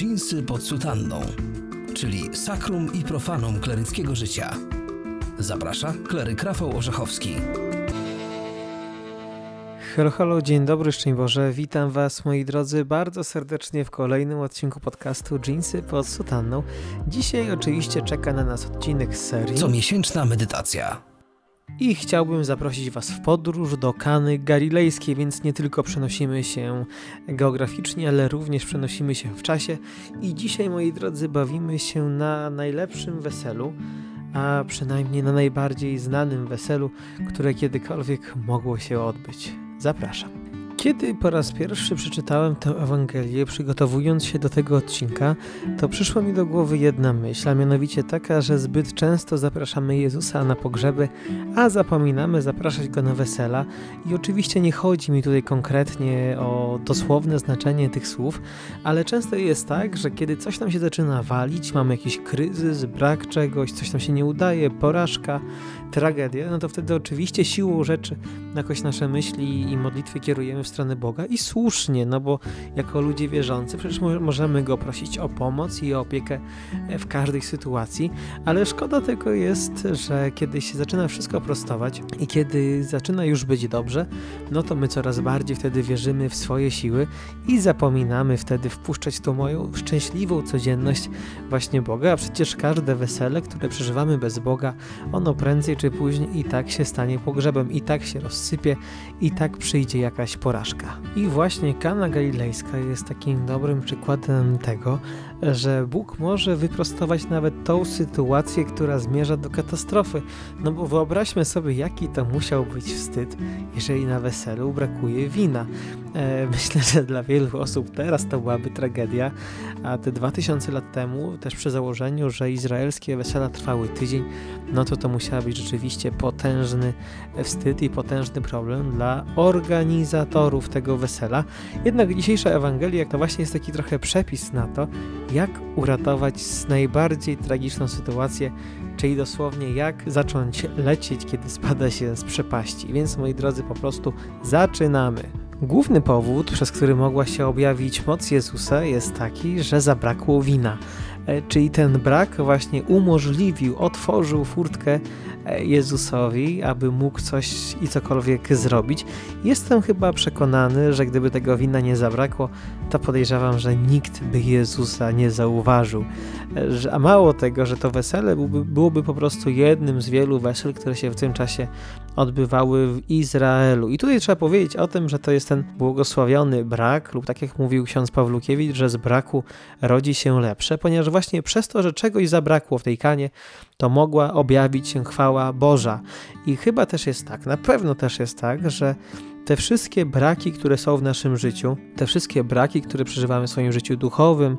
Dżinsy pod sutanną, czyli sakrum i profanum kleryckiego życia. Zaprasza kleryk Rafał Orzechowski. Halo, halo, dzień dobry, szczęść Boże. Witam Was, moi drodzy, bardzo serdecznie w kolejnym odcinku podcastu Jeansy pod sutanną. Dzisiaj oczywiście czeka na nas odcinek serii. Comiesięczna medytacja. I chciałbym zaprosić Was w podróż do Kany Galilejskiej, więc nie tylko przenosimy się geograficznie, ale również przenosimy się w czasie. I dzisiaj, moi drodzy, bawimy się na najlepszym weselu, a przynajmniej na najbardziej znanym weselu, które kiedykolwiek mogło się odbyć. Zapraszam. Kiedy po raz pierwszy przeczytałem tę Ewangelię, przygotowując się do tego odcinka, to przyszła mi do głowy jedna myśl, a mianowicie taka, że zbyt często zapraszamy Jezusa na pogrzeby, a zapominamy zapraszać Go na wesela. I oczywiście nie chodzi mi tutaj konkretnie o dosłowne znaczenie tych słów, ale często jest tak, że kiedy coś nam się zaczyna walić, mamy jakiś kryzys, brak czegoś, coś nam się nie udaje, porażka, tragedia, no to wtedy oczywiście siłą rzeczy jakoś nasze myśli i modlitwy kierujemy w stronę Boga i słusznie, no bo jako ludzie wierzący przecież możemy Go prosić o pomoc i o opiekę e, w każdej sytuacji, ale szkoda tylko jest, że kiedy się zaczyna wszystko prostować i kiedy zaczyna już być dobrze, no to my coraz bardziej wtedy wierzymy w swoje siły i zapominamy wtedy wpuszczać tą moją szczęśliwą codzienność właśnie Boga, a przecież każde wesele, które przeżywamy bez Boga, ono prędzej czy później i tak się stanie pogrzebem, i tak się rozsypie, i tak przyjdzie jakaś I właśnie Kana Galilejska jest takim dobrym przykładem tego, że Bóg może wyprostować nawet tą sytuację, która zmierza do katastrofy. No bo wyobraźmy sobie, jaki to musiał być wstyd, jeżeli na weselu brakuje wina. E, myślę, że dla wielu osób teraz to byłaby tragedia, a te 2000 lat temu, też przy założeniu, że izraelskie wesela trwały tydzień, no to to musiała być rzeczywiście potężny wstyd i potężny problem dla organizatorów tego wesela. Jednak dzisiejsza Ewangelia to właśnie jest taki trochę przepis na to, jak uratować z najbardziej tragiczną sytuację, czyli dosłownie jak zacząć lecieć, kiedy spada się z przepaści. Więc moi drodzy, po prostu zaczynamy. Główny powód, przez który mogła się objawić moc Jezusa, jest taki, że zabrakło wina. E, czyli ten brak właśnie umożliwił, otworzył furtkę e, Jezusowi, aby mógł coś i cokolwiek zrobić. Jestem chyba przekonany, że gdyby tego wina nie zabrakło, to podejrzewam, że nikt by Jezusa nie zauważył. E, a mało tego, że to wesele byłoby, byłoby po prostu jednym z wielu wesel, które się w tym czasie odbywały w Izraelu. I tutaj trzeba powiedzieć o tym, że to jest ten błogosławiony brak, lub tak jak mówił ksiądz Pawlukiewicz, że z braku rodzi się lepsze, ponieważ właśnie przez to, że czegoś zabrakło w tej kanie, to mogła objawić się chwała Boża. I chyba też jest tak, na pewno też jest tak, że te wszystkie braki, które są w naszym życiu, te wszystkie braki, które przeżywamy w swoim życiu duchowym,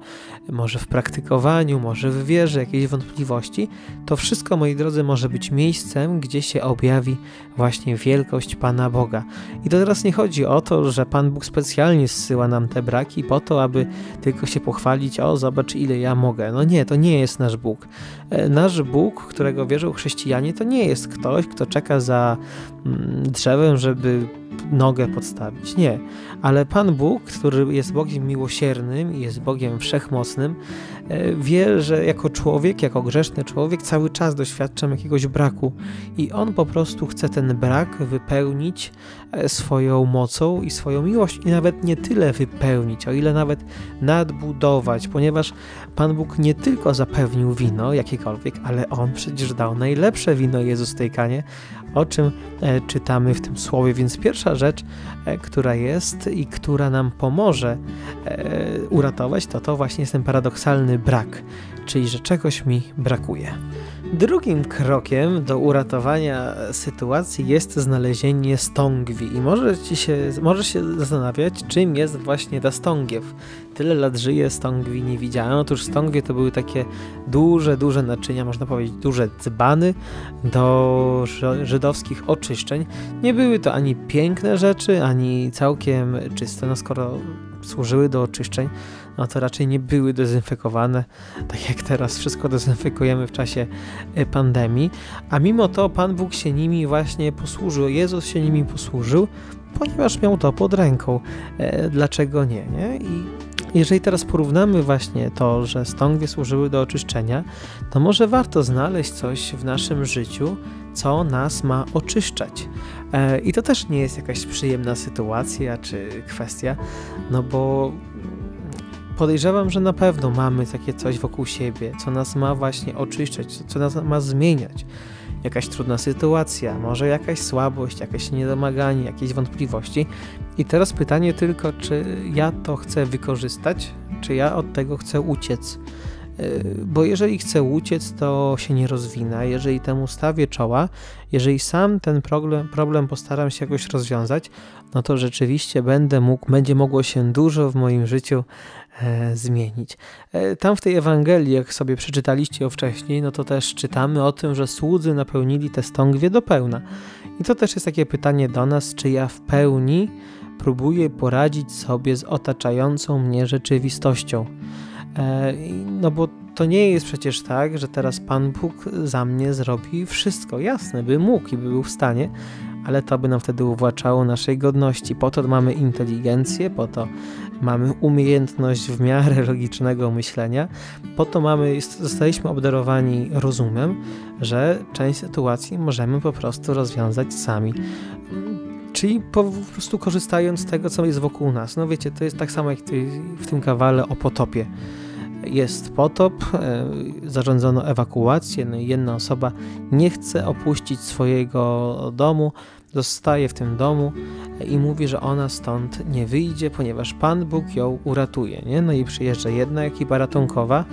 może w praktykowaniu, może w wierze, jakieś wątpliwości, to wszystko, moi drodzy, może być miejscem, gdzie się objawi właśnie wielkość Pana Boga. I to teraz nie chodzi o to, że Pan Bóg specjalnie zsyła nam te braki po to, aby tylko się pochwalić, o zobacz ile ja mogę. No nie, to nie jest nasz Bóg. E, nasz Bóg, którego wierzą chrześcijanie, to nie jest ktoś, kto czeka za mm, drzewem, żeby nogę podstawić. Nie. Ale Pan Bóg, który jest Bogiem miłosiernym i jest Bogiem wszechmocnym, e, wie, że jako człowiek, jako grzeszny człowiek cały czas doświadczam jakiegoś braku i On po prostu chce ten brak wypełnić e, swoją mocą i swoją miłość i nawet nie tyle wypełnić, o ile nawet nadbudować, ponieważ Pan Bóg nie tylko zapewnił wino jakiekolwiek, ale On przecież dał najlepsze wino Jezus tej kanie, o czym e, czytamy w tym słowie. Więc pierwsza rzecz, e, która jest i która nam pomoże e, uratować, to to właśnie jest ten paradoksalny brak, czyli że czegoś mi brakuje. Drugim krokiem do uratowania sytuacji jest znalezienie stągwi i możesz się, możesz się zastanawiać, czym jest właśnie ta stągiew. Tyle lat żyję, stągwi nie widziałem. Otóż stągwie to były takie duże, duże naczynia, można powiedzieć duże dzbany do żydowskich oczyszczeń. Nie były to ani piękne rzeczy, ani całkiem czyste, no skoro służyły do oczyszczeń, no to raczej nie były dezynfekowane, tak jak teraz wszystko dezynfekujemy w czasie e, pandemii, a mimo to Pan Bóg się nimi właśnie posłużył, Jezus się nimi posłużył, ponieważ miał to pod ręką. E, dlaczego nie, nie? I jeżeli teraz porównamy właśnie to, że stągwie służyły do oczyszczenia, to może warto znaleźć coś w naszym życiu, co nas ma oczyszczać. E, I to też nie jest jakaś przyjemna sytuacja czy kwestia, no bo podejrzewam, że na pewno mamy takie coś wokół siebie, co nas ma właśnie oczyszczać, co nas ma zmieniać. Jakaś trudna sytuacja, może jakaś słabość, jakieś niedomaganie, jakieś wątpliwości. I teraz pytanie tylko, czy ja to chcę wykorzystać, czy ja od tego chcę uciec. Y, bo jeżeli chcę uciec, to się nie rozwinę. Jeżeli temu stawię czoła, jeżeli sam ten problem, problem postaram się jakoś rozwiązać, no to rzeczywiście będę mógł, będzie mogło się dużo w moim życiu e, zmienić. E, tam w tej Ewangelii, jak sobie przeczytaliście o wcześniej, no to też czytamy o tym, że słudzy napełnili te stągwie do pełna. I to też jest takie pytanie do nas, czy ja w pełni próbuję poradzić sobie z otaczającą mnie rzeczywistością. E, no bo to nie jest przecież tak, że teraz Pan Bóg za mnie zrobi wszystko. Jasne, by mógł i by był w stanie, ale to by nam wtedy uwłaczało naszej godności. Po to mamy inteligencję, po to mamy umiejętność w miarę logicznego myślenia, po to mamy, zostaliśmy obdarowani rozumem, że część sytuacji możemy po prostu rozwiązać sami. Czyli po prostu korzystając z tego, co jest wokół nas. No wiecie, to jest tak samo jak w tym kawale o potopie jest potop, e, zarządzono ewakuację, no i jedna osoba nie chce opuścić swojego domu, zostaje w tym domu i mówi, że ona stąd nie wyjdzie, ponieważ Pan Bóg ją uratuje. Nie? No i przyjeżdża jedna ekipa ratunkowa,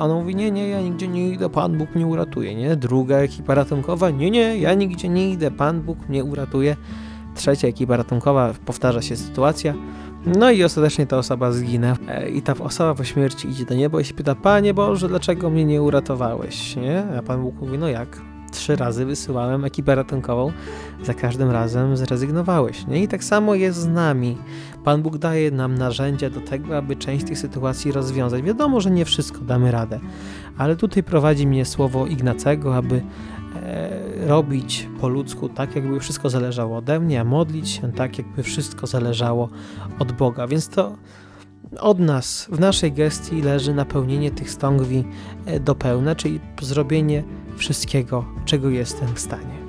ona mówi, nie, nie, ja nigdzie nie idę, Pan Bóg mnie uratuje. Nie? Druga ekipa ratunkowa, nie, nie, ja nigdzie nie idę, Pan Bóg mnie uratuje. Trzecia ekipa ratunkowa, powtarza się sytuacja, no i ostatecznie ta osoba zginę. E, I ta osoba po śmierci idzie do nieba i się pyta, Panie Boże, dlaczego mnie nie uratowałeś? Nie? A Pan Bóg mówi, no jak? Trzy razy wysyłałem ekipę ratunkową, za każdym razem zrezygnowałeś. Nie? I tak samo jest z nami. Pan Bóg daje nam narzędzia do tego, aby część tych sytuacji rozwiązać. Wiadomo, że nie wszystko damy radę, ale tutaj prowadzi mnie słowo Ignacego, aby E, robić po ludzku tak, jakby wszystko zależało ode mnie, a modlić się tak, jakby wszystko zależało od Boga. Więc to od nas, w naszej gestii leży napełnienie tych stągwi e, do pełna, czyli zrobienie wszystkiego, czego jestem w stanie.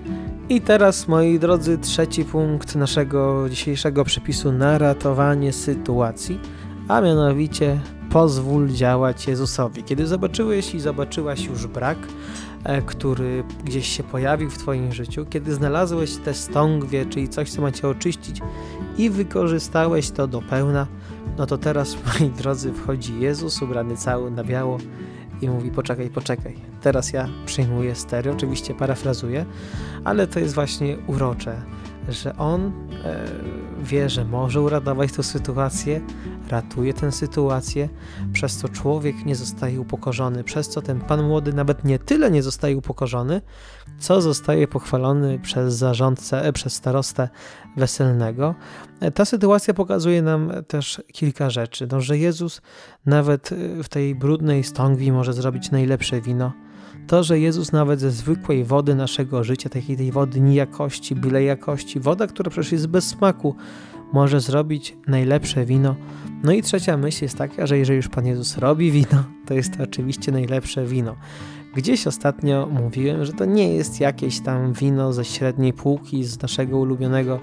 I teraz, moi drodzy, trzeci punkt naszego dzisiejszego przepisu na ratowanie sytuacji, a mianowicie pozwól działać Jezusowi. Kiedy zobaczyłeś i zobaczyłaś już brak, który gdzieś się pojawił w Twoim życiu, kiedy znalazłeś te stągwie, czyli coś, co ma Cię oczyścić i wykorzystałeś to do pełna, no to teraz, moi drodzy, wchodzi Jezus ubrany cały na biało i mówi: Poczekaj, poczekaj. Teraz ja przyjmuję stery, oczywiście parafrazuję, ale to jest właśnie urocze, że On e, wie, że może uratować tę sytuację, ratuje tę sytuację, przez co człowiek nie zostaje upokorzony, przez co ten pan młody nawet nie tyle nie zostaje upokorzony, co zostaje pochwalony przez zarządcę, e, przez starostę weselnego. E, ta sytuacja pokazuje nam też kilka rzeczy, no, że Jezus nawet e, w tej brudnej stągwi może zrobić najlepsze wino, to, że Jezus nawet ze zwykłej wody naszego życia, takiej tej wody nijakości, byle jakości, woda, która przecież jest bez smaku, może zrobić najlepsze wino. No i trzecia myśl jest taka, że jeżeli już Pan Jezus robi wino, to jest to oczywiście najlepsze wino. Gdzieś ostatnio mówiłem, że to nie jest jakieś tam wino ze średniej półki z naszego ulubionego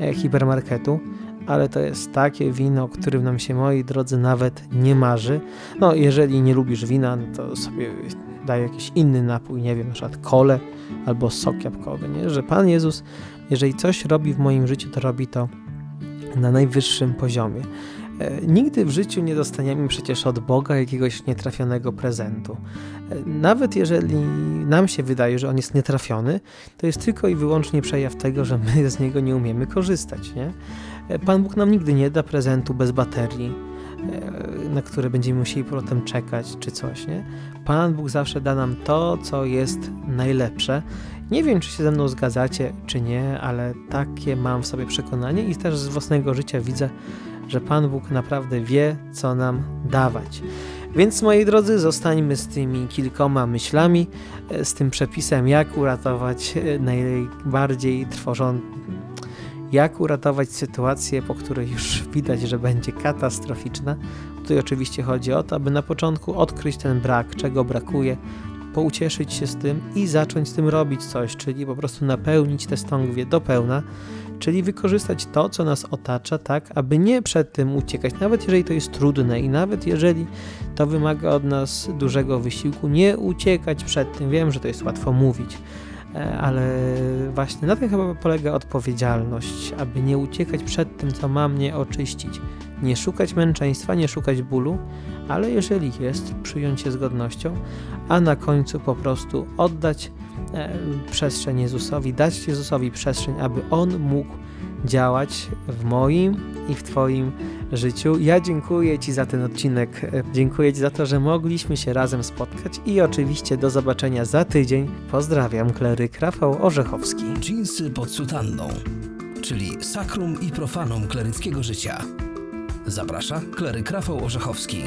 e, hipermarketu, ale to jest takie wino, o którym nam się, moi drodzy, nawet nie marzy. No, jeżeli nie lubisz wina, no to sobie daj jakiś inny napój, nie wiem, na przykład kole albo sok jabłkowy, nie? Że Pan Jezus, jeżeli coś robi w moim życiu, to robi to na najwyższym poziomie. E, nigdy w życiu nie dostaniemy przecież od Boga jakiegoś nietrafionego prezentu. E, nawet jeżeli nam się wydaje, że on jest nietrafiony, to jest tylko i wyłącznie przejaw tego, że my z niego nie umiemy korzystać. Nie? E, Pan Bóg nam nigdy nie da prezentu bez baterii, na które będziemy musieli potem czekać, czy coś. Nie? Pan Bóg zawsze da nam to, co jest najlepsze nie wiem, czy się ze mną zgadzacie, czy nie, ale takie mam w sobie przekonanie i też z własnego życia widzę, że Pan Bóg naprawdę wie, co nam dawać. Więc moi drodzy, zostańmy z tymi kilkoma myślami, e, z tym przepisem, jak uratować e, najbardziej trwożące jak uratować sytuację, po której już widać, że będzie katastroficzna. Tutaj oczywiście chodzi o to, aby na początku odkryć ten brak, czego brakuje, poucieszyć się z tym i zacząć z tym robić coś, czyli po prostu napełnić te stągwie do pełna, czyli wykorzystać to, co nas otacza, tak, aby nie przed tym uciekać, nawet jeżeli to jest trudne i nawet jeżeli to wymaga od nas dużego wysiłku, nie uciekać przed tym. Wiem, że to jest łatwo mówić, e, ale właśnie na tym chyba polega odpowiedzialność, aby nie uciekać przed tym, co ma mnie oczyścić. Nie szukać męczeństwa, nie szukać bólu, ale jeżeli jest, przyjąć się z godnością, a na końcu po prostu oddać e, przestrzeń Jezusowi, dać Jezusowi przestrzeń, aby On mógł działać w moim i w Twoim życiu. Ja dziękuję Ci za ten odcinek. Dziękuję Ci za to, że mogliśmy się razem spotkać i oczywiście do zobaczenia za tydzień. Pozdrawiam, kleryk Rafał Orzechowski. Dżinsy pod sutanną, czyli sakrum i profanum kleryckiego życia. Zaprasza kleryk Rafał Orzechowski.